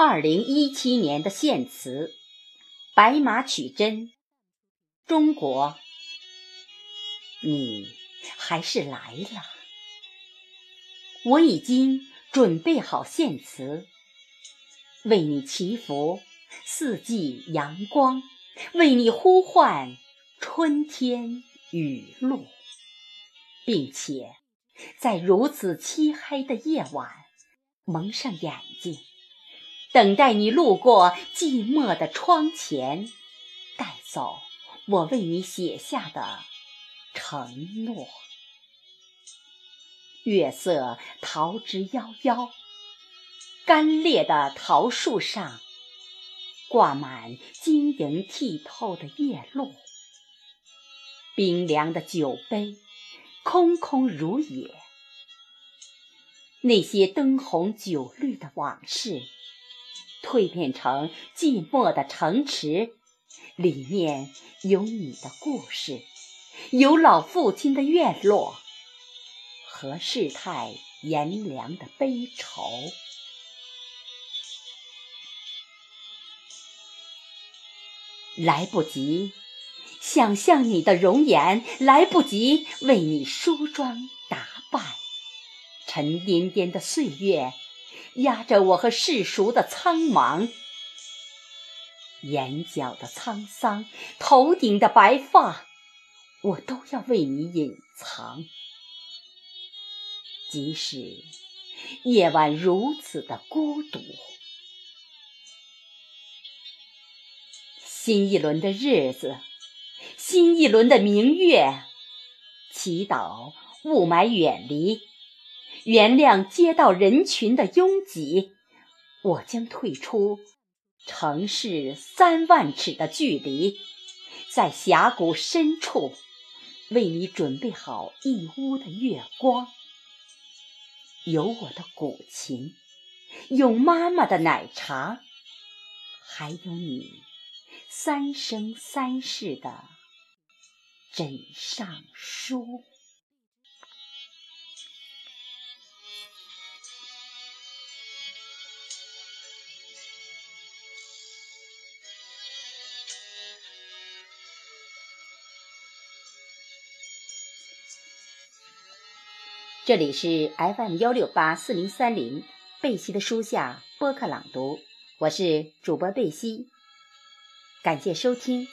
二零一七年的献词，白马取真，中国，你还是来了。我已经准备好献词，为你祈福四季阳光，为你呼唤春天雨露，并且在如此漆黑的夜晚，蒙上眼睛。等待你路过寂寞的窗前，带走我为你写下的承诺。月色桃之夭夭，干裂的桃树上挂满晶莹剔透的叶露。冰凉的酒杯空空如也，那些灯红酒绿的往事。蜕变成寂寞的城池，里面有你的故事，有老父亲的院落和世态炎凉的悲愁。来不及想象你的容颜，来不及为你梳妆打扮，沉甸甸的岁月。压着我和世俗的苍茫，眼角的沧桑，头顶的白发，我都要为你隐藏。即使夜晚如此的孤独，新一轮的日子，新一轮的明月，祈祷雾霾远离。原谅街道人群的拥挤，我将退出城市三万尺的距离，在峡谷深处为你准备好一屋的月光，有我的古琴，有妈妈的奶茶，还有你三生三世的枕上书。这里是 FM 幺六八四零三零贝西的书下播客朗读，我是主播贝西，感谢收听。